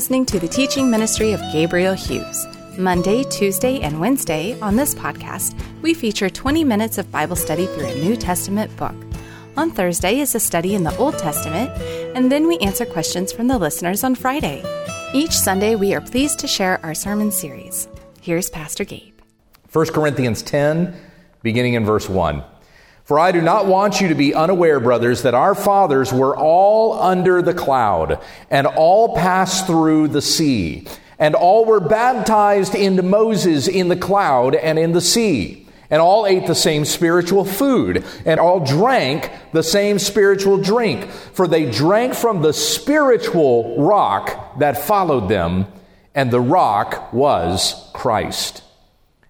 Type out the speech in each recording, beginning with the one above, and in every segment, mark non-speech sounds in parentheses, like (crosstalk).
Listening to the teaching ministry of Gabriel Hughes. Monday, Tuesday, and Wednesday on this podcast, we feature 20 minutes of Bible study through a New Testament book. On Thursday is a study in the Old Testament, and then we answer questions from the listeners on Friday. Each Sunday, we are pleased to share our sermon series. Here's Pastor Gabe. 1 Corinthians 10, beginning in verse 1. For I do not want you to be unaware, brothers, that our fathers were all under the cloud, and all passed through the sea, and all were baptized into Moses in the cloud and in the sea, and all ate the same spiritual food, and all drank the same spiritual drink, for they drank from the spiritual rock that followed them, and the rock was Christ.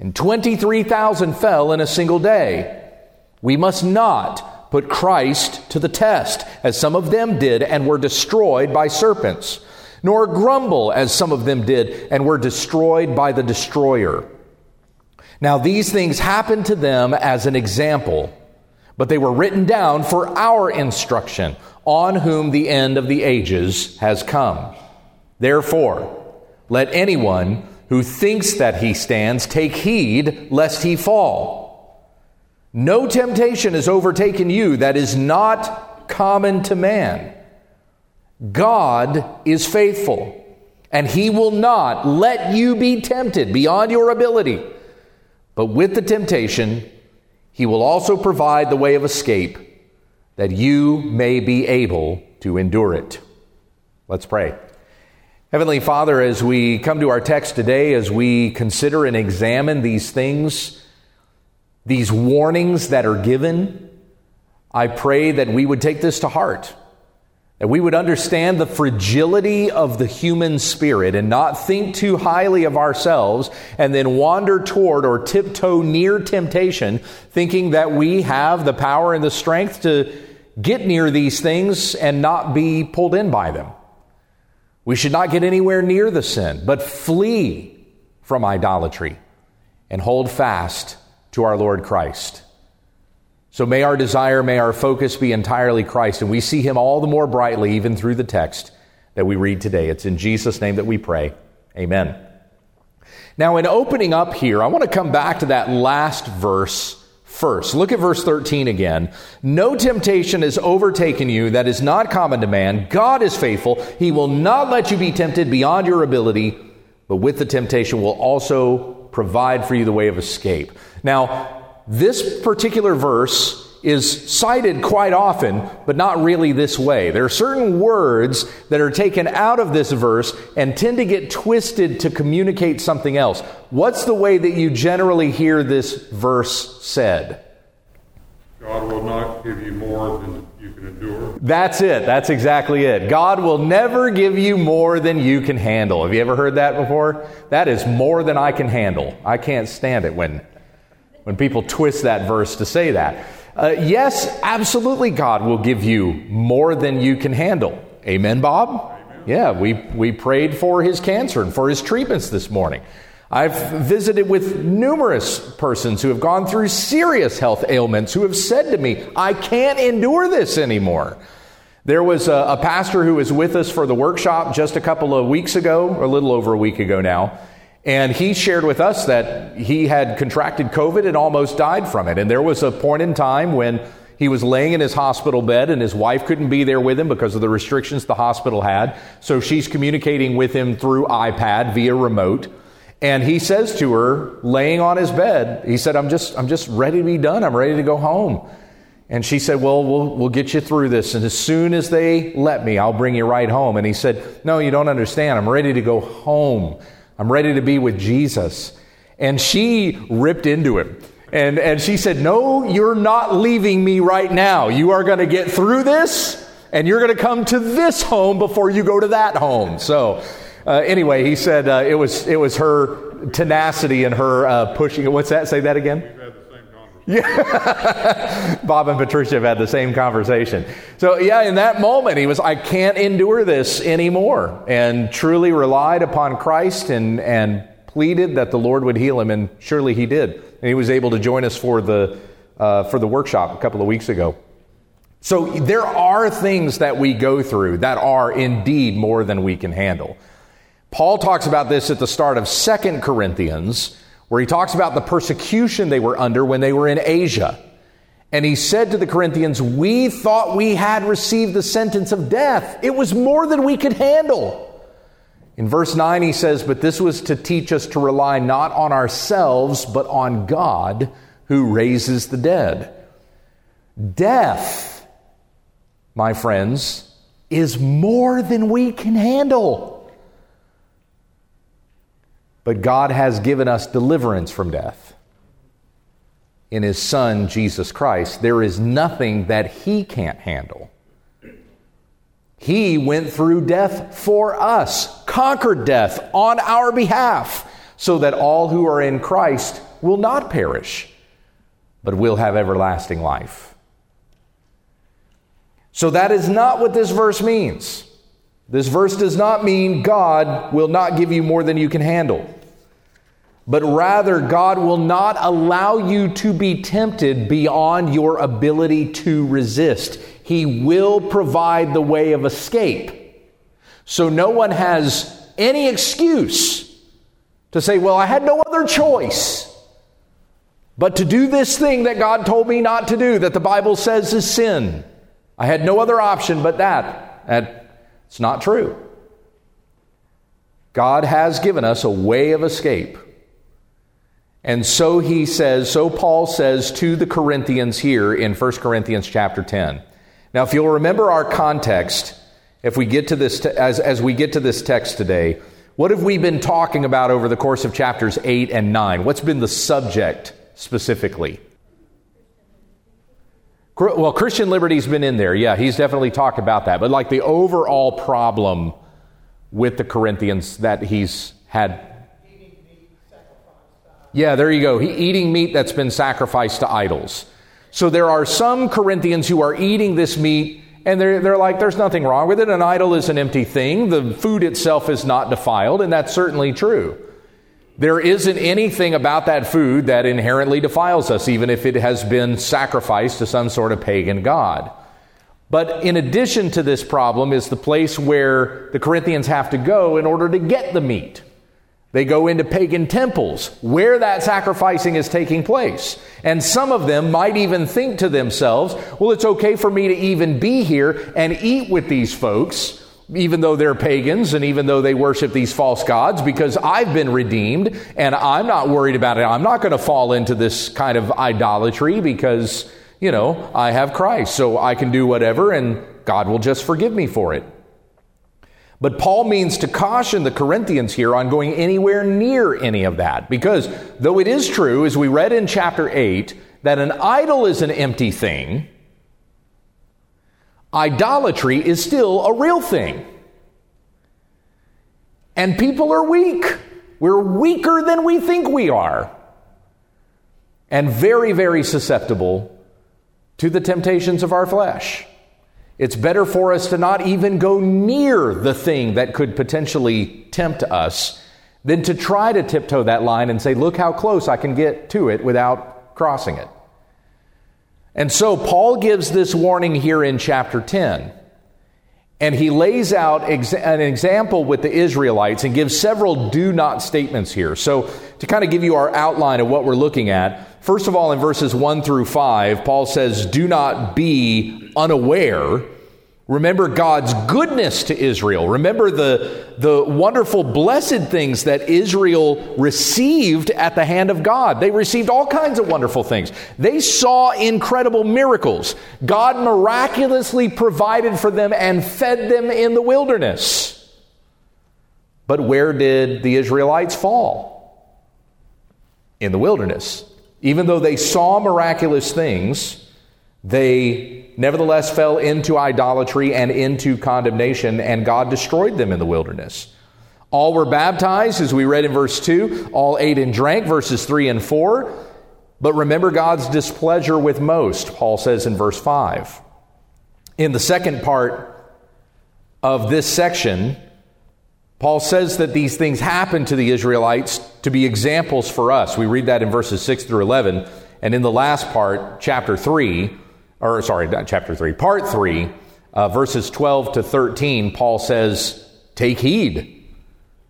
and 23,000 fell in a single day. We must not put Christ to the test, as some of them did and were destroyed by serpents, nor grumble, as some of them did and were destroyed by the destroyer. Now, these things happened to them as an example, but they were written down for our instruction, on whom the end of the ages has come. Therefore, let anyone who thinks that he stands, take heed lest he fall. No temptation has overtaken you that is not common to man. God is faithful, and he will not let you be tempted beyond your ability. But with the temptation, he will also provide the way of escape that you may be able to endure it. Let's pray. Heavenly Father, as we come to our text today, as we consider and examine these things, these warnings that are given, I pray that we would take this to heart, that we would understand the fragility of the human spirit and not think too highly of ourselves and then wander toward or tiptoe near temptation, thinking that we have the power and the strength to get near these things and not be pulled in by them. We should not get anywhere near the sin, but flee from idolatry and hold fast to our Lord Christ. So may our desire, may our focus be entirely Christ, and we see him all the more brightly even through the text that we read today. It's in Jesus' name that we pray. Amen. Now, in opening up here, I want to come back to that last verse first. Look at verse 13 again. No temptation has overtaken you that is not common to man. God is faithful. He will not let you be tempted beyond your ability, but with the temptation will also provide for you the way of escape. Now, this particular verse is cited quite often, but not really this way. There are certain words that are taken out of this verse and tend to get twisted to communicate something else. What's the way that you generally hear this verse said? God will not give you more than you can endure. That's it. That's exactly it. God will never give you more than you can handle. Have you ever heard that before? That is more than I can handle. I can't stand it when when people twist that verse to say that. Uh, yes, absolutely, God will give you more than you can handle. Amen, Bob? Amen. Yeah, we, we prayed for his cancer and for his treatments this morning. I've visited with numerous persons who have gone through serious health ailments who have said to me, I can't endure this anymore. There was a, a pastor who was with us for the workshop just a couple of weeks ago, or a little over a week ago now, and he shared with us that he had contracted COVID and almost died from it. And there was a point in time when he was laying in his hospital bed and his wife couldn't be there with him because of the restrictions the hospital had. So she's communicating with him through iPad via remote. And he says to her, laying on his bed, he said, I'm just, I'm just ready to be done. I'm ready to go home. And she said, Well, we'll, we'll get you through this. And as soon as they let me, I'll bring you right home. And he said, No, you don't understand. I'm ready to go home. I'm ready to be with Jesus. And she ripped into him. And, and she said, No, you're not leaving me right now. You are going to get through this, and you're going to come to this home before you go to that home. So Uh, anyway, he said uh, it was it was her tenacity and her uh, pushing. What's that? Say that again. We've had the same conversation. Yeah. (laughs) Bob and Patricia have had the same conversation. So, yeah, in that moment, he was, I can't endure this anymore, and truly relied upon Christ and, and pleaded that the Lord would heal him, and surely he did. And he was able to join us for the, uh, for the workshop a couple of weeks ago. So, there are things that we go through that are indeed more than we can handle. Paul talks about this at the start of Second Corinthians where he talks about the persecution they were under when they were in Asia. And he said to the Corinthians, We thought we had received the sentence of death. It was more than we could handle. In verse 9, he says, But this was to teach us to rely not on ourselves, but on God who raises the dead. Death, my friends, is more than we can handle. But God has given us deliverance from death in His Son, Jesus Christ. There is nothing that He can't handle. He went through death for us, conquered death on our behalf, so that all who are in Christ will not perish, but will have everlasting life. So that is not what this verse means. This verse does not mean God will not give you more than you can handle but rather God will not allow you to be tempted beyond your ability to resist. He will provide the way of escape. So no one has any excuse to say, well, I had no other choice but to do this thing that God told me not to do, that the Bible says is sin. I had no other option but that. It's not true. God has given us a way of escape. And so he says, so Paul says to the Corinthians here in 1 Corinthians chapter 10. Now, if you'll remember our context, if we get to this, te- as, as we get to this text today, what have we been talking about over the course of chapters 8 and 9? What's been the subject specifically? Well, Christian liberty's been in there. Yeah, he's definitely talked about that. But like the overall problem with the Corinthians that he's had yeah, there you go. He, eating meat that's been sacrificed to idols. So there are some Corinthians who are eating this meat and they're, they're like, there's nothing wrong with it. An idol is an empty thing. The food itself is not defiled, and that's certainly true. There isn't anything about that food that inherently defiles us, even if it has been sacrificed to some sort of pagan god. But in addition to this problem is the place where the Corinthians have to go in order to get the meat. They go into pagan temples where that sacrificing is taking place. And some of them might even think to themselves, well, it's okay for me to even be here and eat with these folks, even though they're pagans and even though they worship these false gods, because I've been redeemed and I'm not worried about it. I'm not going to fall into this kind of idolatry because, you know, I have Christ. So I can do whatever and God will just forgive me for it. But Paul means to caution the Corinthians here on going anywhere near any of that. Because though it is true, as we read in chapter 8, that an idol is an empty thing, idolatry is still a real thing. And people are weak. We're weaker than we think we are. And very, very susceptible to the temptations of our flesh. It's better for us to not even go near the thing that could potentially tempt us than to try to tiptoe that line and say, look how close I can get to it without crossing it. And so Paul gives this warning here in chapter 10. And he lays out an example with the Israelites and gives several do not statements here. So, to kind of give you our outline of what we're looking at, first of all, in verses 1 through 5, Paul says, Do not be unaware Remember God's goodness to Israel. Remember the, the wonderful, blessed things that Israel received at the hand of God. They received all kinds of wonderful things. They saw incredible miracles. God miraculously provided for them and fed them in the wilderness. But where did the Israelites fall? In the wilderness. Even though they saw miraculous things, they nevertheless fell into idolatry and into condemnation, and God destroyed them in the wilderness. All were baptized, as we read in verse 2. All ate and drank, verses 3 and 4. But remember God's displeasure with most, Paul says in verse 5. In the second part of this section, Paul says that these things happened to the Israelites to be examples for us. We read that in verses 6 through 11. And in the last part, chapter 3, or sorry, not chapter 3, part 3, uh, verses 12 to 13, Paul says, Take heed,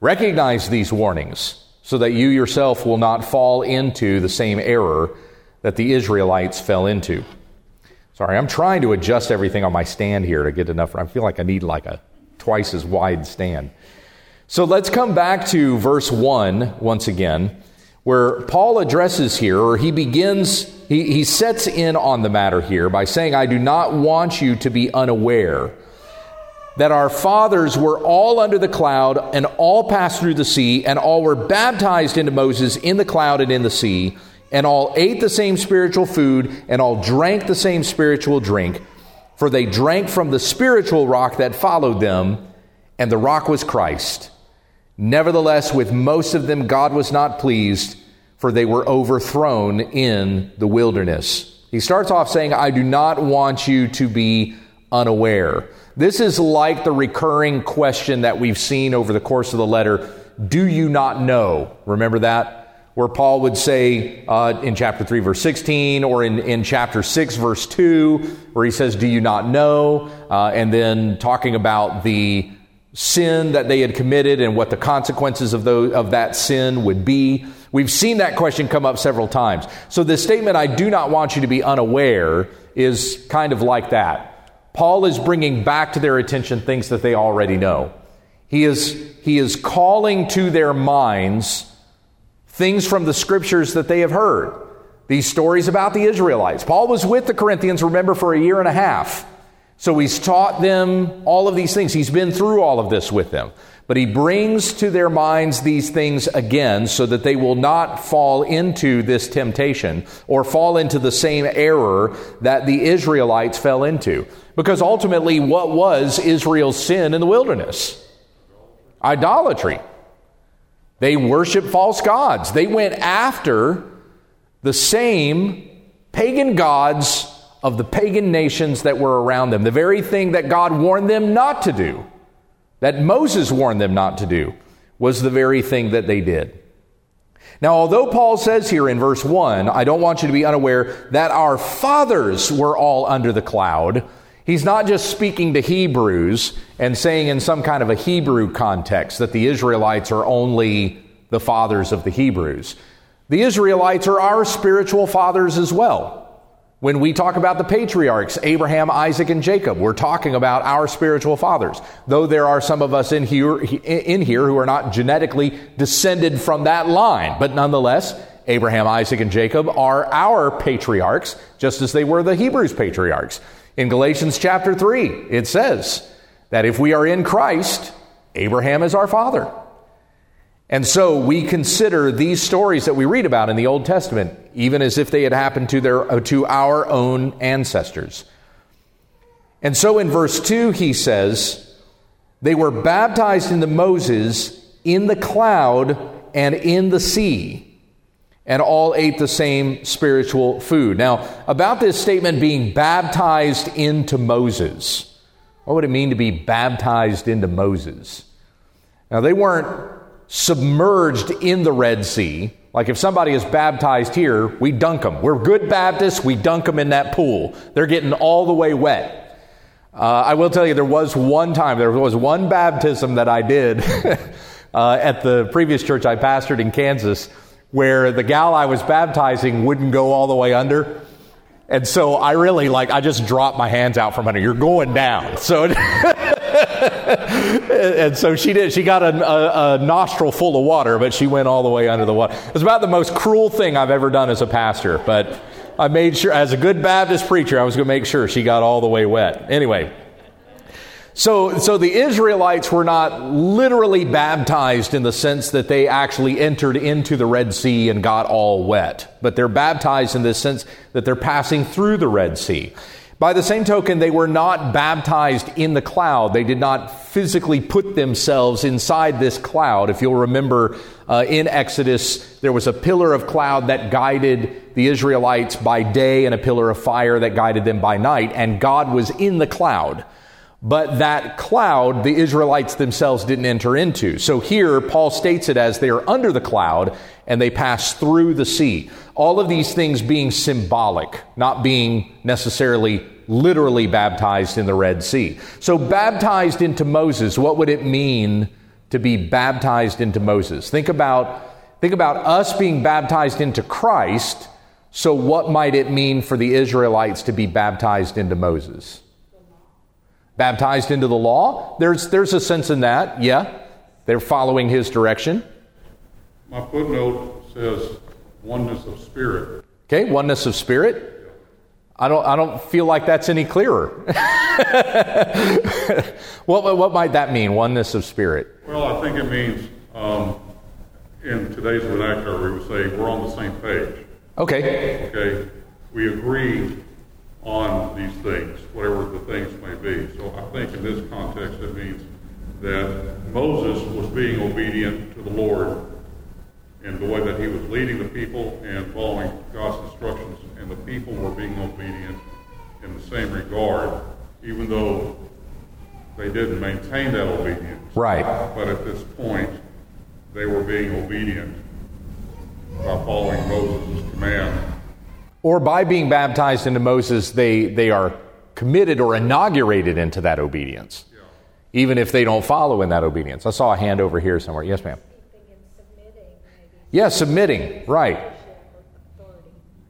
recognize these warnings, so that you yourself will not fall into the same error that the Israelites fell into. Sorry, I'm trying to adjust everything on my stand here to get enough. I feel like I need like a twice as wide stand. So let's come back to verse 1 once again, where Paul addresses here, or he begins, he, he sets in on the matter here by saying, I do not want you to be unaware that our fathers were all under the cloud and all passed through the sea, and all were baptized into Moses in the cloud and in the sea and all ate the same spiritual food, and all drank the same spiritual drink, for they drank from the spiritual rock that followed them, and the rock was Christ. Nevertheless, with most of them, God was not pleased, for they were overthrown in the wilderness. He starts off saying, I do not want you to be unaware. This is like the recurring question that we've seen over the course of the letter Do you not know? Remember that? where Paul would say uh, in chapter 3, verse 16, or in, in chapter 6, verse 2, where he says, Do you not know? Uh, and then talking about the sin that they had committed and what the consequences of, those, of that sin would be. We've seen that question come up several times. So the statement, I do not want you to be unaware, is kind of like that. Paul is bringing back to their attention things that they already know. He is, he is calling to their minds things from the scriptures that they have heard. These stories about the Israelites. Paul was with the Corinthians, remember, for a year and a half. So he's taught them all of these things. He's been through all of this with them. But he brings to their minds these things again so that they will not fall into this temptation or fall into the same error that the Israelites fell into. Because ultimately, what was Israel's sin in the wilderness? Idolatry. They worshiped false gods. They went after the same pagan gods of the pagan nations that were around them. The very thing that God warned them not to do, that Moses warned them not to do, was the very thing that they did. Now, although Paul says here in verse 1, I don't want you to be unaware that our fathers were all under the cloud, He's not just speaking to Hebrews and saying in some kind of a Hebrew context that the Israelites are only the fathers of the Hebrews. The Israelites are our spiritual fathers as well. When we talk about the patriarchs, Abraham, Isaac, and Jacob, we're talking about our spiritual fathers. Though there are some of us in here, in here who are not genetically descended from that line, but nonetheless, Abraham, Isaac, and Jacob are our patriarchs, just as they were the Hebrews' patriarchs. In Galatians chapter 3, it says that if we are in Christ, Abraham is our father. And so we consider these stories that we read about in the Old Testament even as if they had happened to, their, to our own ancestors. And so in verse 2, he says, They were baptized into Moses in the cloud and in the sea and all ate the same spiritual food. Now, about this statement being baptized into Moses, what would it mean to be baptized into Moses? Now, they weren't submerged in the Red Sea. Like if somebody is baptized here, we dunk them. We're good Baptists, we dunk them in that pool. They're getting all the way wet. Uh, I will tell you, there was one time, there was one baptism that I did (laughs) uh, at the previous church I pastored in Kansas where the gal I was baptizing wouldn't go all the way under. And so I really like, I just dropped my hands out from under. You're going down. So, (laughs) and so she did. She got a, a, a, nostril full of water, but she went all the way under the water. It was about the most cruel thing I've ever done as a pastor. But I made sure, as a good Baptist preacher, I was going to make sure she got all the way wet. Anyway, so, so the Israelites were not literally baptized in the sense that they actually entered into the Red Sea and got all wet, but they're baptized in the sense that they're passing through the Red Sea. By the same token, they were not baptized in the cloud. They did not physically put themselves inside this cloud. If you'll remember uh, in Exodus, there was a pillar of cloud that guided the Israelites by day and a pillar of fire that guided them by night, and God was in the cloud. But that cloud, the Israelites themselves didn't enter into. So here, Paul states it as they are under the cloud and they pass through the sea. All of these things being symbolic, not being necessarily literally baptized in the Red Sea. So, baptized into Moses, what would it mean to be baptized into Moses? Think about, think about us being baptized into Christ. So, what might it mean for the Israelites to be baptized into Moses? baptized into the law. There's, there's a sense in that, yeah. They're following his direction. My footnote says oneness of spirit. Okay, oneness of spirit. I don't, I don't feel like that's any clearer. (laughs) what, what might that mean, oneness of spirit? Well, I think it means, um, in today's vernacular, we would say we're on the same page. Okay. Okay? We agree on these things, whatever the things may be. So I think in this context it means that Moses was being obedient to the Lord in the way that he was leading the people and following God's instructions, and the people were being obedient in the same regard, even though they didn't maintain that obedience. Right. But at this point, they were being obedient by following Moses' command or by being baptized into Moses, they, they are committed or inaugurated into that obedience, yeah. even if they don't follow in that obedience. I saw a hand over here somewhere. Yes, ma'am. Yes, submitting, right.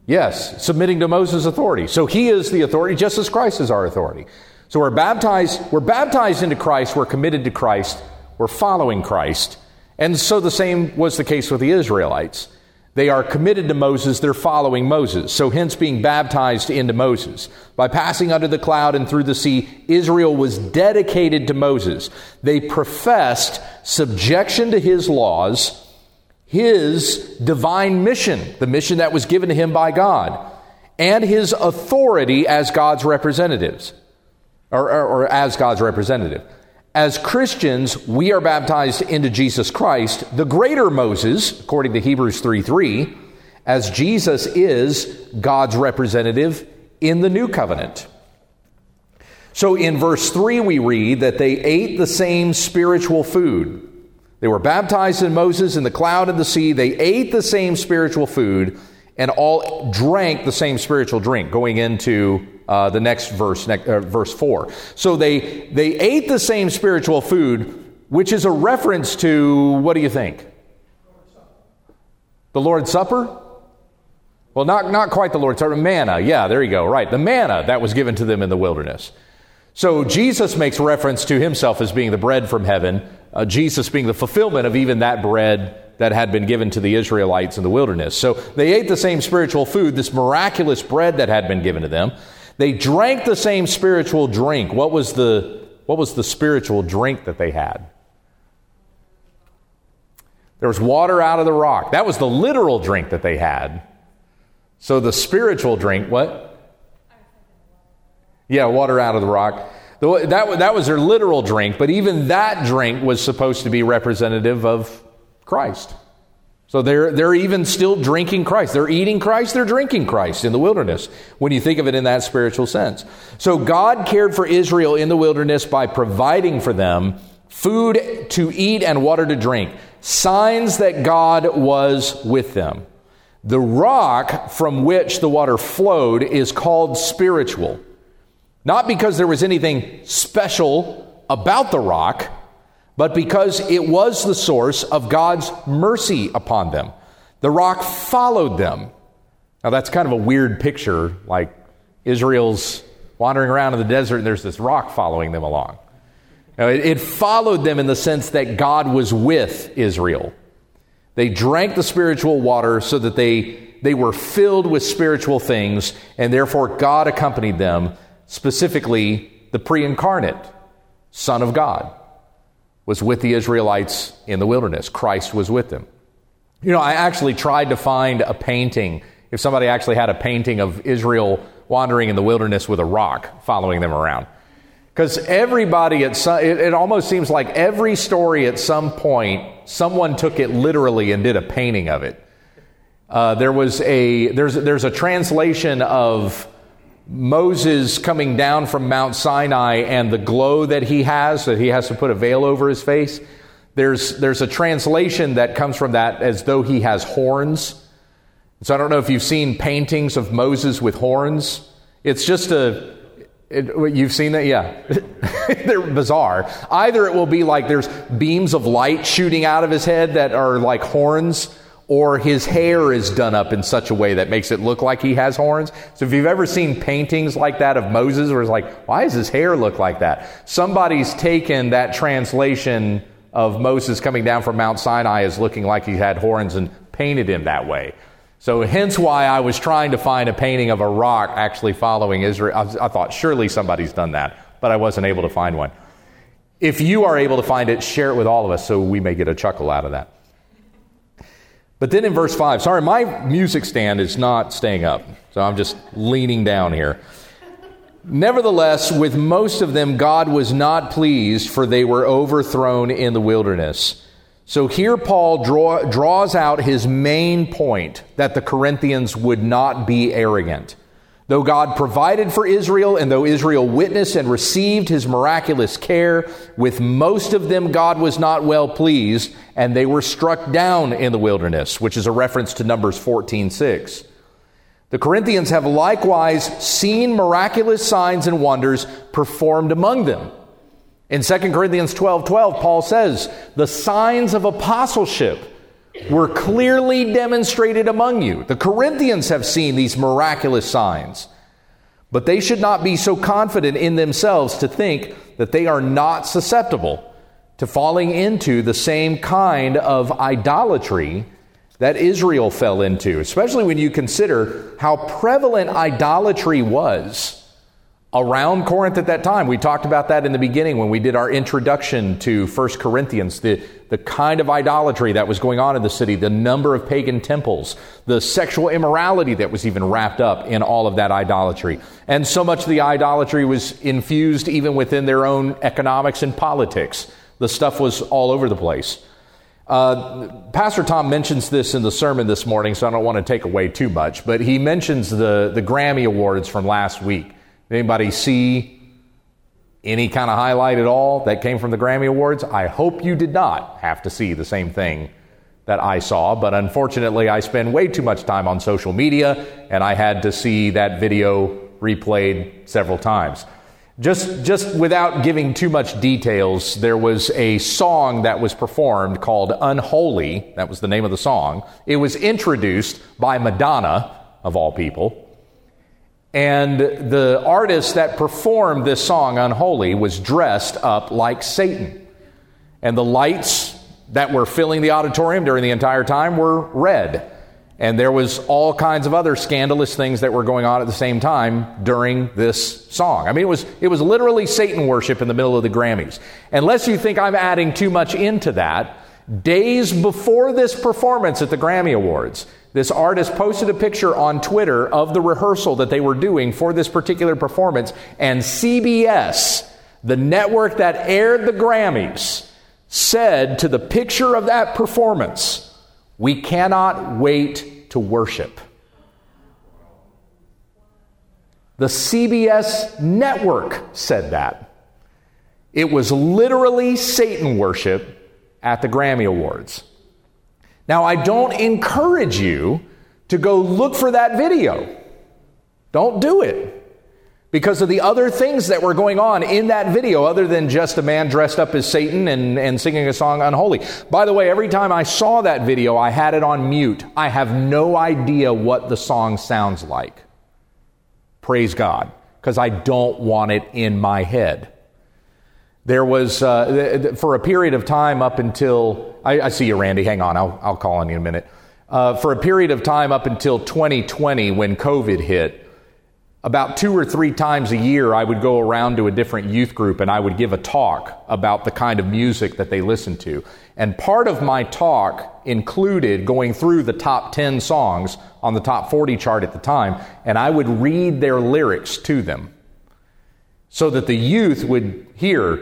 Yes, submitting to Moses' authority. So he is the authority, just as Christ is our authority. So we're baptized, we're baptized into Christ, we're committed to Christ, we're following Christ. And so the same was the case with the Israelites. They are committed to Moses, they're following Moses. So, hence being baptized into Moses. By passing under the cloud and through the sea, Israel was dedicated to Moses. They professed subjection to his laws, his divine mission, the mission that was given to him by God, and his authority as God's representatives, or, or, or as God's representative. As Christians, we are baptized into Jesus Christ, the greater Moses, according to Hebrews 3 3, as Jesus is God's representative in the new covenant. So in verse 3, we read that they ate the same spiritual food. They were baptized in Moses in the cloud and the sea. They ate the same spiritual food and all drank the same spiritual drink, going into uh, the next verse, uh, verse 4. So they, they ate the same spiritual food, which is a reference to what do you think? The Lord's Supper? Well, not, not quite the Lord's Supper, manna. Yeah, there you go, right. The manna that was given to them in the wilderness. So Jesus makes reference to himself as being the bread from heaven, uh, Jesus being the fulfillment of even that bread that had been given to the Israelites in the wilderness. So they ate the same spiritual food, this miraculous bread that had been given to them. They drank the same spiritual drink. What was the, what was the spiritual drink that they had? There was water out of the rock. That was the literal drink that they had. So the spiritual drink, what? Yeah, water out of the rock. That, that was their literal drink, but even that drink was supposed to be representative of Christ. So they're, they're even still drinking Christ. They're eating Christ, they're drinking Christ in the wilderness, when you think of it in that spiritual sense. So God cared for Israel in the wilderness by providing for them food to eat and water to drink, signs that God was with them. The rock from which the water flowed is called spiritual. Not because there was anything special about the rock, but because it was the source of God's mercy upon them. The rock followed them. Now, that's kind of a weird picture, like Israel's wandering around in the desert and there's this rock following them along. Now, it, it followed them in the sense that God was with Israel. They drank the spiritual water so that they, they were filled with spiritual things, and therefore God accompanied them, specifically the pre incarnate Son of God was with the Israelites in the wilderness. Christ was with them. You know, I actually tried to find a painting, if somebody actually had a painting of Israel wandering in the wilderness with a rock following them around. Because everybody at some, it, it almost seems like every story at some point, someone took it literally and did a painting of it. Uh, there was a there's there's a translation of Moses coming down from Mount Sinai and the glow that he has that he has to put a veil over his face. There's there's a translation that comes from that as though he has horns. So I don't know if you've seen paintings of Moses with horns. It's just a it, you've seen that? Yeah. (laughs) They're bizarre. Either it will be like there's beams of light shooting out of his head that are like horns, or his hair is done up in such a way that makes it look like he has horns. So if you've ever seen paintings like that of Moses, where it's like, why does his hair look like that? Somebody's taken that translation of Moses coming down from Mount Sinai as looking like he had horns and painted him that way. So, hence why I was trying to find a painting of a rock actually following Israel. I, I, thought surely somebody's done that, but I wasn't able to find one. If you are able to find it, share it with all of us so we may get a chuckle out of that. But then in verse 5, sorry, my music stand is not staying up, so I'm just leaning down here. Nevertheless, with most of them, God was not pleased, for they were overthrown in the wilderness. So here Paul draw, draws out his main point that the Corinthians would not be arrogant. Though God provided for Israel and though Israel witnessed and received his miraculous care, with most of them God was not well pleased and they were struck down in the wilderness, which is a reference to Numbers 14:6. The Corinthians have likewise seen miraculous signs and wonders performed among them in 2 Corinthians 12 12, Paul says, The signs of apostleship were clearly demonstrated among you. The Corinthians have seen these miraculous signs. But they should not be so confident in themselves to think that they are not susceptible to falling into the same kind of idolatry that Israel fell into, especially when you consider how prevalent idolatry was around Corinth at that time. We talked about that in the beginning when we did our introduction to 1 Corinthians, the, the kind of idolatry that was going on in the city, the number of pagan temples, the sexual immorality that was even wrapped up in all of that idolatry. And so much of the idolatry was infused even within their own economics and politics. The stuff was all over the place. Uh, Pastor Tom mentions this in the sermon this morning, so I don't want to take away too much, but he mentions the, the Grammy Awards from last week. Anybody see any kind of highlight at all that came from the Grammy Awards? I hope you did not have to see the same thing that I saw, but unfortunately, I spend way too much time on social media and I had to see that video replayed several times. Just, just without giving too much details, there was a song that was performed called Unholy. That was the name of the song. It was introduced by Madonna, of all people. And the artist that performed this song, Unholy, was dressed up like Satan. And the lights that were filling the auditorium during the entire time were red. And there was all kinds of other scandalous things that were going on at the same time during this song. I mean, it was, it was literally Satan worship in the middle of the Grammys. Unless you think I'm adding too much into that, days before this performance at the Grammy Awards, this artist posted a picture on Twitter of the rehearsal that they were doing for this particular performance, and CBS, the network that aired the Grammys, said to the picture of that performance, We cannot wait to worship. The CBS network said that. It was literally Satan worship at the Grammy Awards. Now, I don't encourage you to go look for that video. Don't do it. Because of the other things that were going on in that video, other than just a man dressed up as Satan and, and singing a song unholy. By the way, every time I saw that video, I had it on mute. I have no idea what the song sounds like. Praise God. Because I don't want it in my head. There was, uh, for a period of time up until, I, I, see you, Randy. Hang on, I'll, I'll call on you in a minute. Uh, for a period of time up until 2020, when COVID hit, about two or three times a year, I would go around to a different youth group and I would give a talk about the kind of music that they listen to. And part of my talk included going through the top 10 songs on the top 40 chart at the time, and I would read their lyrics to them. So that the youth would hear,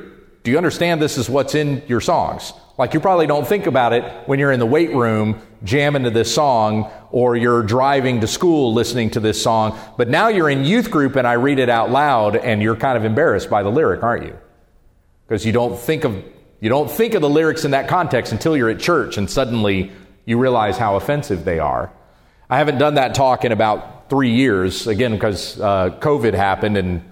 do you understand this is what's in your songs? Like you probably don't think about it when you're in the weight room jamming to this song or you're driving to school listening to this song. But now you're in youth group and I read it out loud and you're kind of embarrassed by the lyric, aren't you? Because you don't think of you don't think of the lyrics in that context until you're at church and suddenly you realize how offensive they are. I haven't done that talk in about three years, again, because uh, COVID happened and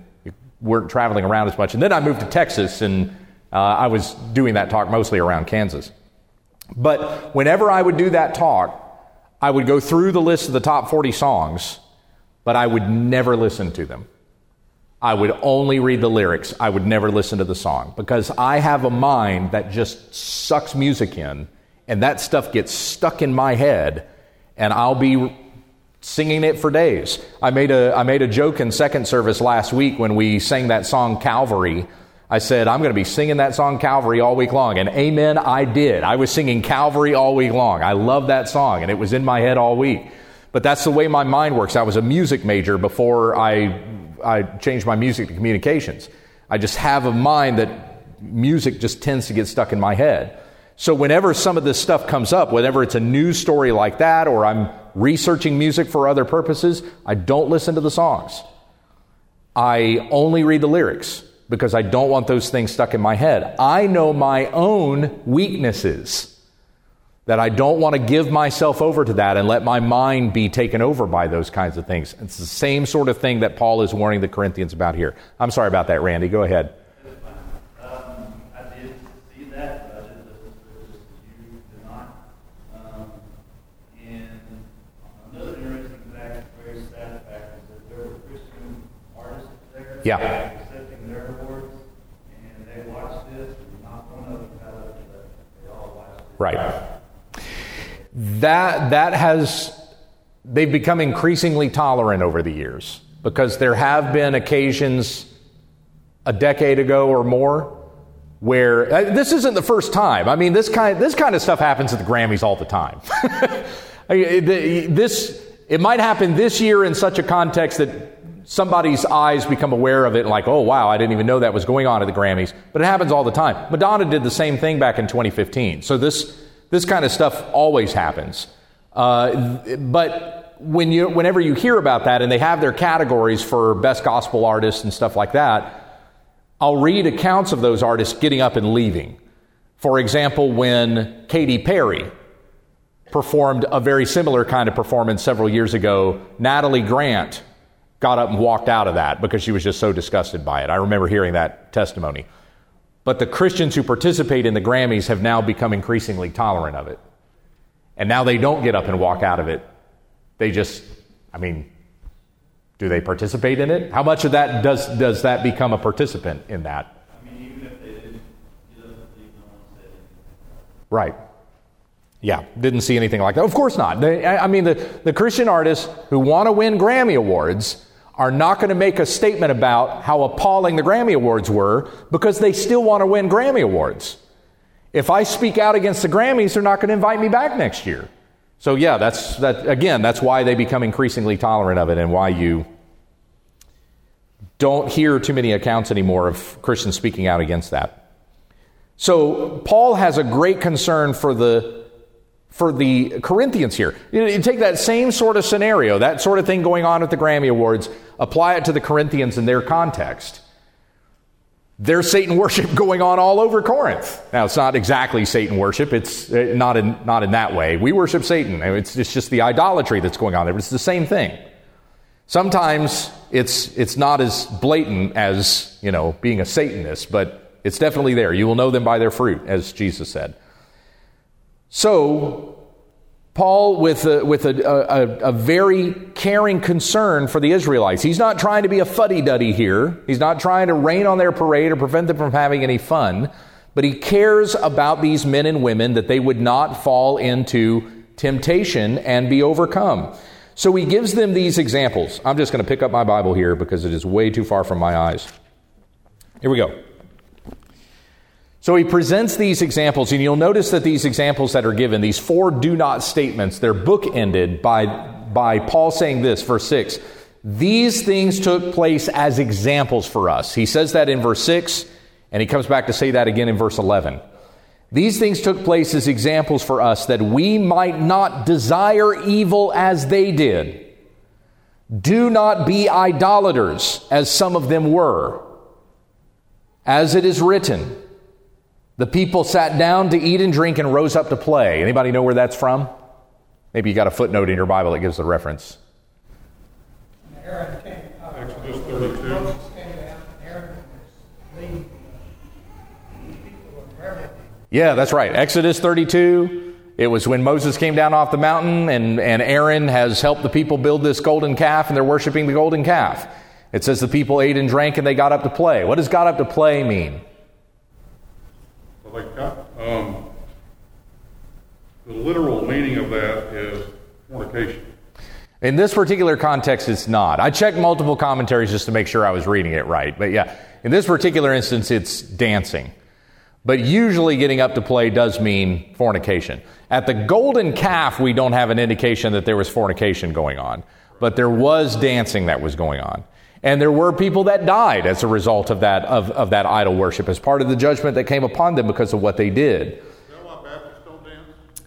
weren't traveling around as much. And then I moved to Texas and uh, I was doing that talk mostly around Kansas. But whenever I would do that talk, I would go through the list of the top 40 songs, but I would never listen to them. I would only read the lyrics. I would never listen to the song because I have a mind that just sucks music in, and that stuff gets stuck in my head, and I'll be singing it for days. I made a, I made a joke in second service last week when we sang that song Calvary I said, I'm going to be singing that song Calvary all week long. And amen, I did. I was singing Calvary all week long. I love that song, and it was in my head all week. But that's the way my mind works. I was a music major before I, I changed my music to communications. I just have a mind that music just tends to get stuck in my head. So whenever some of this stuff comes up, whenever it's a news story like that, or I'm researching music for other purposes, I don't listen to the songs. I only read the lyrics because I don't want those things stuck in my head. I know my own weaknesses that I don't want to give myself over to that and let my mind be taken over by those kinds of things. It's the same sort of thing that Paul is warning the Corinthians about here. I'm sorry about that, Randy. Go ahead. Yeah. Right. That, that has, they've become increasingly tolerant over the years because there have been occasions a decade ago or more where uh, this isn't the first time. I mean, this kind, this kind of stuff happens at the Grammys all the time. (laughs) this, it might happen this year in such a context that somebody's eyes become aware of it and like, oh, wow, I didn't even know that was going on at the Grammys. But it happens all the time. Madonna did the same thing back in 2015. So this, this kind of stuff always happens. Uh, but when you, whenever you hear about that and they have their categories for best gospel artists and stuff like that, I'll read accounts of those artists getting up and leaving. For example, when Katy Perry performed a very similar kind of performance several years ago, Natalie Grant got up and walked out of that because she was just so disgusted by it. I remember hearing that testimony. But the Christians who participate in the Grammys have now become increasingly tolerant of it. And now they don't get up and walk out of it. They just, I mean, do they participate in it? How much of that does, does that become a participant in that? I mean, even if they didn't and leave, no one said Right. Yeah, didn't see anything like that. Of course not. They, I mean, the, the Christian artists who want to win Grammy Awards are not going to make a statement about how appalling the Grammy Awards were because they still want to win Grammy Awards. If I speak out against the Grammys, they're not going to invite me back next year. So yeah, that's that again, that's why they become increasingly tolerant of it and why you don't hear too many accounts anymore of Christians speaking out against that. So Paul has a great concern for the for the Corinthians here. You, take that same sort of scenario, that sort of thing going on at the Grammy Awards, apply it to the Corinthians in their context. There's Satan (laughs) worship going on all over Corinth. Now, it's not exactly Satan worship. It's uh, not in, not in that way. We worship Satan. It's, it's just the idolatry that's going on there, but it's the same thing. Sometimes it's, it's not as blatant as, you know, being a Satanist, but it's definitely there. You will know them by their fruit, as Jesus said. So, Paul, with, a, with a, a, a, very caring concern for the Israelites, he's not trying to be a fuddy duddy here. He's not trying to rain on their parade or prevent them from having any fun, but he cares about these men and women that they would not fall into temptation and be overcome. So he gives them these examples. I'm just going to pick up my Bible here because it is way too far from my eyes. Here we go. So he presents these examples, and you'll notice that these examples that are given, these four do not statements, they're bookended by, by Paul saying this, verse 6 These things took place as examples for us. He says that in verse 6, and he comes back to say that again in verse 11. These things took place as examples for us that we might not desire evil as they did. Do not be idolaters, as some of them were. As it is written, the people sat down to eat and drink and rose up to play. Anybody know where that's from? Maybe you got a footnote in your Bible that gives the reference. Exodus 32. Yeah, that's right. Exodus 32. It was when Moses came down off the mountain, and, and Aaron has helped the people build this golden calf, and they're worshiping the golden calf. It says the people ate and drank, and they got up to play. What does got up to play mean? They got, um, the literal meaning of that is fornication. In this particular context, it's not. I checked multiple commentaries just to make sure I was reading it right. But yeah, in this particular instance, it's dancing. But usually getting up to play does mean fornication. At the golden calf, we don't have an indication that there was fornication going on, but there was dancing that was going on. And there were people that died as a result of that, of, of that idol worship, as part of the judgment that came upon them because of what they did.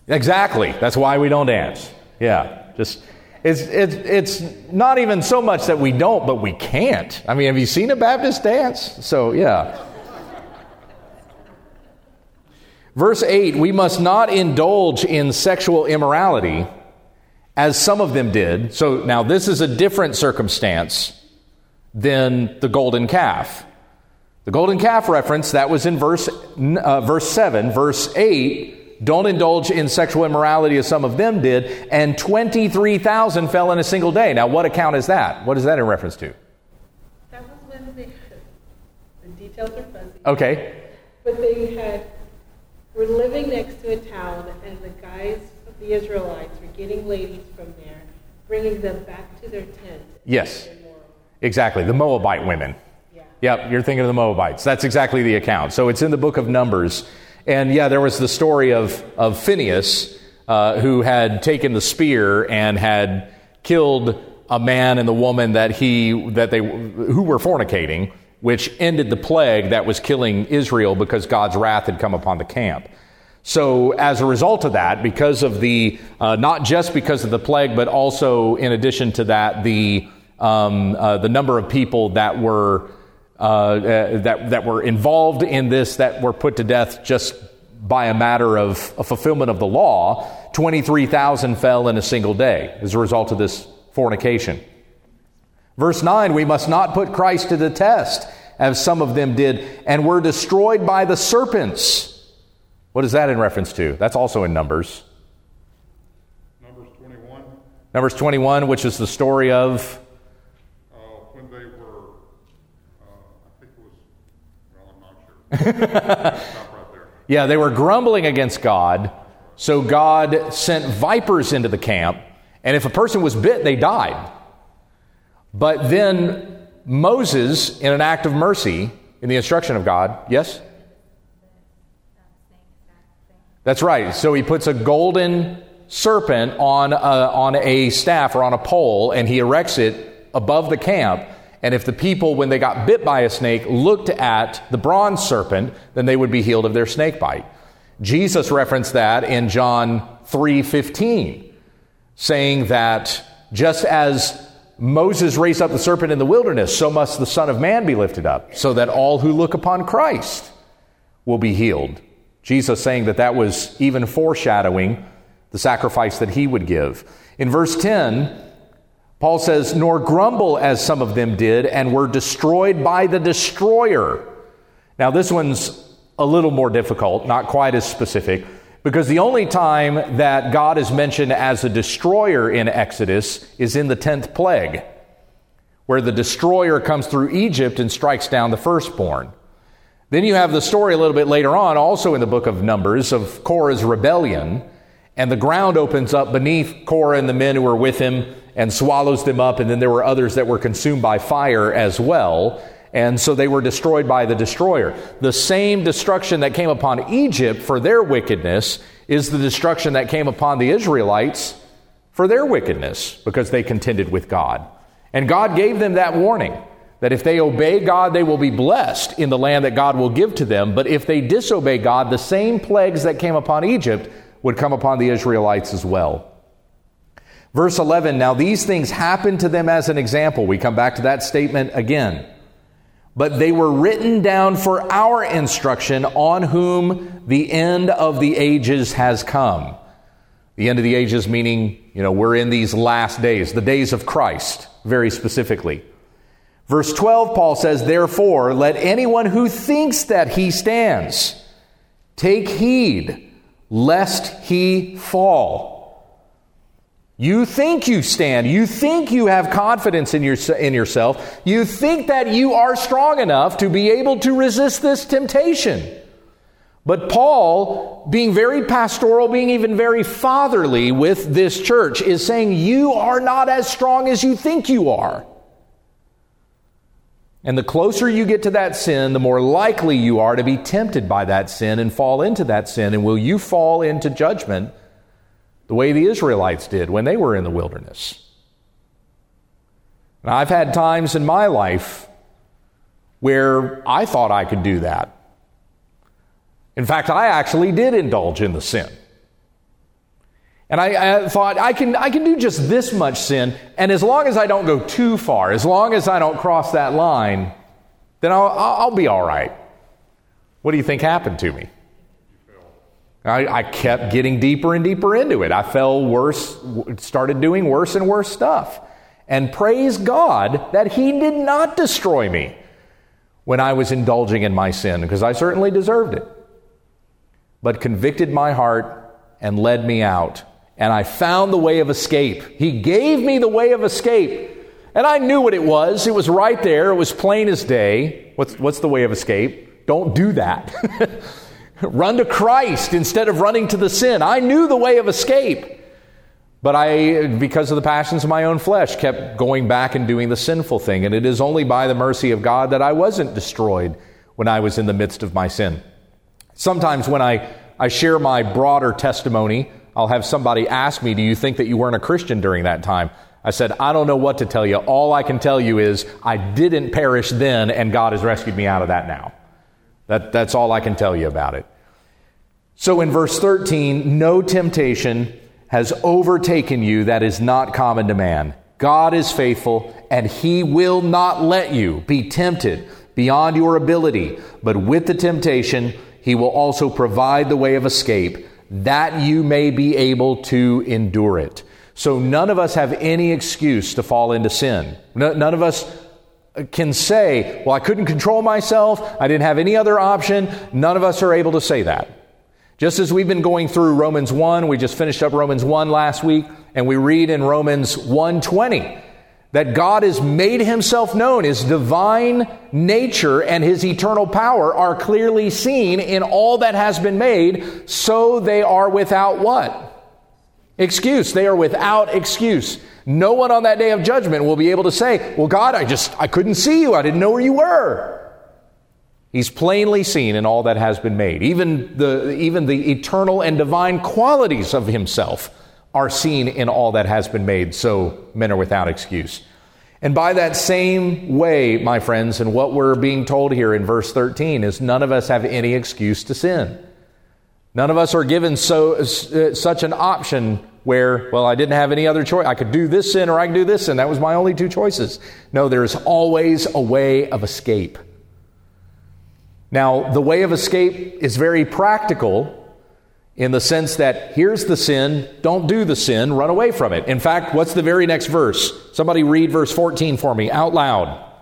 Exactly. That's why we don't dance. Yeah. Just it's it's it's not even so much that we don't, but we can't. I mean, have you seen a Baptist dance? So yeah. Verse 8, we must not indulge in sexual immorality as some of them did. So now this is a different circumstance than the golden calf. The golden calf reference, that was in verse, uh, verse 7. Verse 8, don't indulge in sexual immorality as some of them did, and 23,000 fell in a single day. Now, what account is that? What is that in reference to? That was when they, the details are fuzzy. Okay. But they had, were living next to a town, and the guys of the Israelites were getting ladies from there, bringing them back to their tent. Yes. Exactly. The Moabite women. Yeah. Yep, you're thinking of the Moabites. That's exactly the account. So it's in the book of Numbers. And yeah, there was the story of, of Phineas, uh, who had taken the spear and had killed a man and the woman that he, that they, who were fornicating, which ended the plague that was killing Israel because God's wrath had come upon the camp. So, as a result of that, because of the, uh, not just because of the plague, but also in addition to that, the, um, uh, the number of people that were, uh, uh, that, that were involved in this that were put to death just by a matter of a fulfillment of the law, 23,000 fell in a single day as a result of this fornication. Verse 9, we must not put Christ to the test, as some of them did, and were destroyed by the serpents. What is that in reference to? That's also in Numbers. Numbers 21, Numbers 21, which is the story of. uh, when they were, uh, I think it was, well, I'm not sure. Stop right there. (laughs) Yeah, they were grumbling against God, so God sent vipers into the camp, and if a person was bit, they died. But then Moses, in an act of mercy, in the instruction of God, yes? That's right. So he puts a golden serpent on a, on a staff or on a pole, and he erects it above the camp. And if the people, when they got bit by a snake, looked at the bronze serpent, then they would be healed of their snake bite. Jesus referenced that in John 3:15, saying that just as Moses raised up the serpent in the wilderness, so must the Son of Man be lifted up, so that all who look upon Christ will be healed. Jesus saying that that was even foreshadowing the sacrifice that he would give. In verse 10, Paul says, Nor grumble as some of them did, and were destroyed by the destroyer. Now, this one's a little more difficult, not quite as specific, because the only time that God is mentioned as a destroyer in Exodus is in the 10th plague, where the destroyer comes through Egypt and strikes down the firstborn. Then you have the story a little bit later on, also in the book of Numbers, of Korah's rebellion, and the ground opens up beneath Korah and the men who were with him and swallows them up, and then there were others that were consumed by fire as well. And so they were destroyed by the destroyer. The same destruction that came upon Egypt for their wickedness is the destruction that came upon the Israelites for their wickedness because they contended with God. And God gave them that warning that if they obey God, they will be blessed in the land that God will give to them. But if they disobey God, the same plagues that came upon Egypt would come upon the Israelites as well. Verse 11 Now these things happened to them as an example. We come back to that statement again. But they were written down for our instruction, on whom the end of the ages has come. The end of the ages meaning, you know, we're in these last days, the days of Christ, very specifically. Verse 12, Paul says, Therefore, let anyone who thinks that he stands take heed lest he fall. You think you stand. You think you have confidence in, your, in yourself. You think that you are strong enough to be able to resist this temptation. But Paul, being very pastoral, being even very fatherly with this church, is saying, You are not as strong as you think you are. And the closer you get to that sin, the more likely you are to be tempted by that sin and fall into that sin. And will you fall into judgment the way the Israelites did when they were in the wilderness. Now, I've had times in my life where I thought I could do that. In fact, I actually did indulge in the sin. And I, I, thought, I can, I can do just this much sin, and as long as I don't go too far, as long as I don't cross that line, then I'll, I'll be all right. What do you think happened to me? I, I, kept getting deeper and deeper into it. I fell worse, started doing worse and worse stuff. And praise God that He did not destroy me when I was indulging in my sin, because I certainly deserved it. But convicted my heart and led me out. And I found the way of escape. He gave me the way of escape. And I knew what it was. It was right there. It was plain as day. What's, what's the way of escape? Don't do that. (laughs) (laughs) Run to Christ instead of running to the sin. I knew the way of escape. But I, because of the passions of my own flesh, kept going back and doing the sinful thing. And it is only by the mercy of God that I wasn't destroyed when I was in the midst of my sin. Sometimes when I, I share my broader testimony, I'll have somebody ask me, Do you think that you weren't a Christian during that time? I said, I don't know what to tell you. All I can tell you is I didn't perish then, and God has rescued me out of that now. That, that's all I can tell you about it. So in verse 13, no temptation has overtaken you that is not common to man. God is faithful, and he will not let you be tempted beyond your ability, but with the temptation, he will also provide the way of escape that you may be able to endure it. So none of us have any excuse to fall into sin. none of us can say, Well, I couldn't control myself. I didn't have any other option. None of us are able to say that. Just as we've been going through Romans 1, we just finished up Romans 1 last week, and we read in Romans 1:20 that God has made himself known. His divine nature and his eternal power are clearly seen in all that has been made, so they are without what? Excuse. They are without excuse. No one on that day of judgment will be able to say, Well, God, I just, I couldn't see you. I didn't know where you were. He's plainly seen in all that has been made. Even the, even the eternal and divine qualities of himself are seen in all that has been made, so men are without excuse. And by that same way, my friends, and what we're being told here in verse 13 is none of us have any excuse to sin. None of us are given so, uh, such an option where, well, I didn't have any other choice. I could do this sin or I could do this sin. That was my only two choices. No, there's always a way of escape. Now, the way of escape is very practical in the sense that here's the sin, don't do the sin, run away from it. In fact, what's the very next verse? Somebody read verse 14 for me out loud.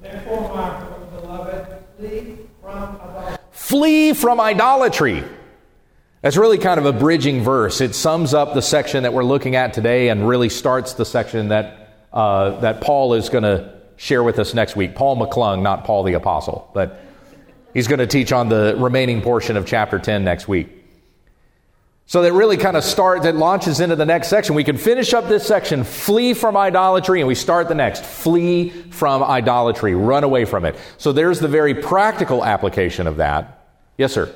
Therefore, my beloved, flee from idolatry. Flee from idolatry. That's really kind of a bridging verse. It sums up the section that we're looking at today and really starts the section that, uh, that Paul is going to share with us next week. Paul McClung, not Paul the Apostle, but he's going to teach on the remaining portion of chapter 10 next week. So that really kind of starts, it launches into the next section. We can finish up this section, flee from idolatry, and we start the next, flee from idolatry, run away from it. So there's the very practical application of that. Yes, sir.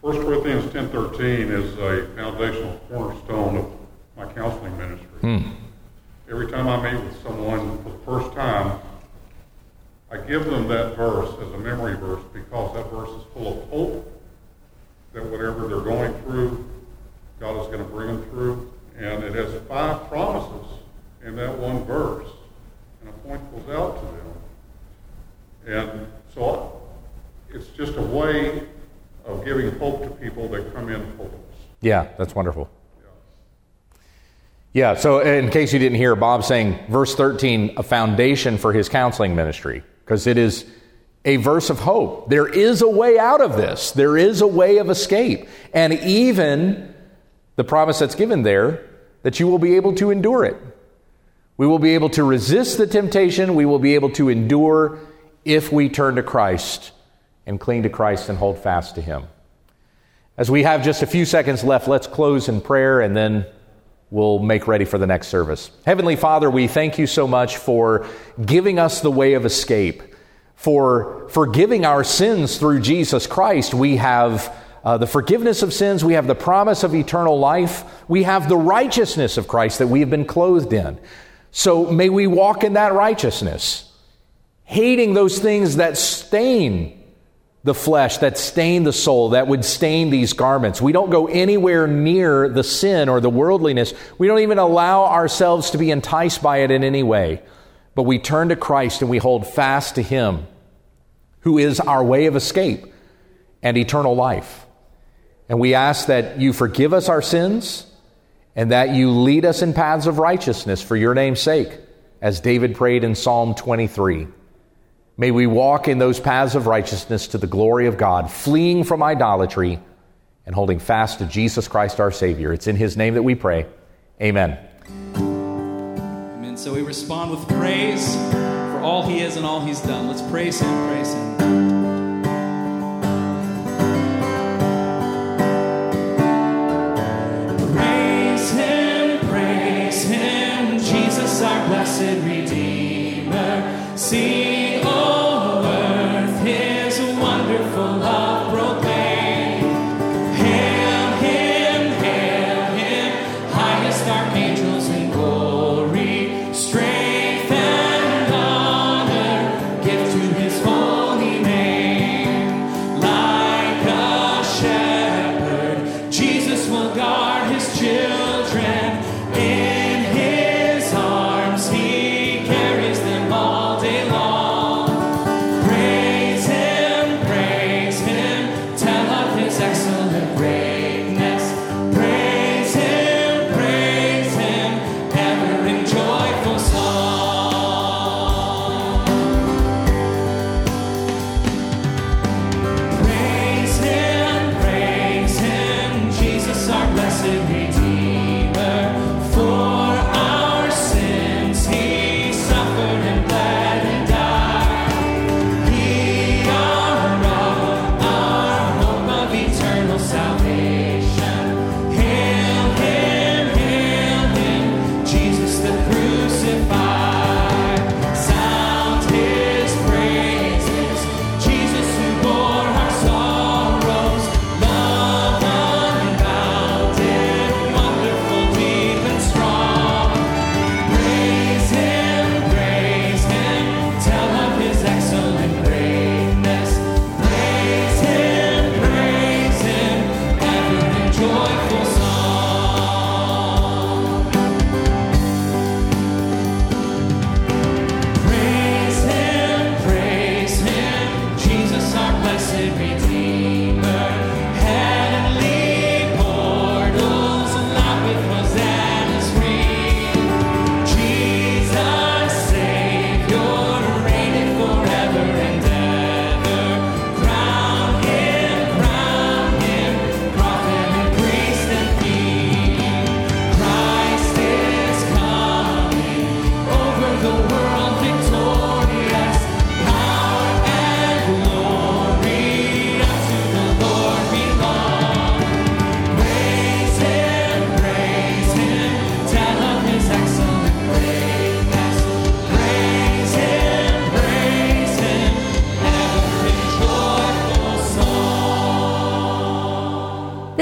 1 Corinthians 10.13 is a foundational cornerstone of my counseling ministry. Hmm. every time I meet with someone for the first time, I give them that verse as a memory verse because that verse is full of hope that whatever they're going through, God is going to bring them through. And it has five promises in that one verse. And a point goes out to them. And so it's just a way of giving hope to people that come in hopeless. Yeah, that's wonderful. Yeah, so in case you didn't hear, Bob saying verse 13, a foundation for his counseling ministry, because it is a verse of hope. There is a way out of this, there is a way of escape. And even the promise that's given there that you will be able to endure it. We will be able to resist the temptation, we will be able to endure if we turn to Christ and cling to Christ and hold fast to Him. As we have just a few seconds left, let's close in prayer and then we'll make ready for the next service. Heavenly Father, we thank you so much for giving us the way of escape, for forgiving our sins through Jesus Christ. We have uh, the forgiveness of sins, we have the promise of eternal life, we have the righteousness of Christ that we have been clothed in. So may we walk in that righteousness, hating those things that stain the flesh, that stain the soul, that would stain these garments. We don't go anywhere near the sin or the worldliness. We don't even allow ourselves to be enticed by it in any way. But we turn to Christ and we hold fast to Him, who is our way of escape and eternal life. And we ask that you forgive us our sins and that you lead us in paths of righteousness for your name's sake, as David prayed in Psalm 23. May we walk in those paths of righteousness to the glory of God, fleeing from idolatry and holding fast to Jesus Christ our Savior. It's in His name that we pray. Amen. Amen. So we respond with praise for all He is and all He's done. Let's praise Him, praise Him. Praise Him, praise Him, Jesus our blessed Redeemer. Sing, children.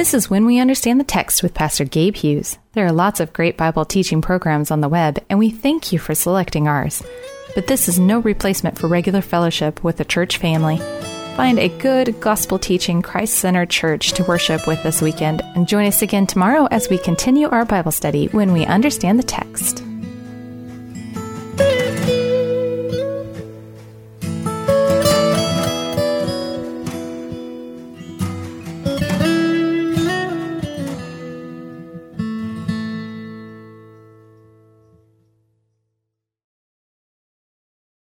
This is When We Understand the Text with Pastor Gabe Hughes. There are lots of great Bible teaching programs on the web, and we thank you for selecting ours. But this is no replacement for regular fellowship with the church family. Find a good, gospel teaching, Christ centered church to worship with this weekend, and join us again tomorrow as we continue our Bible study when we understand the text.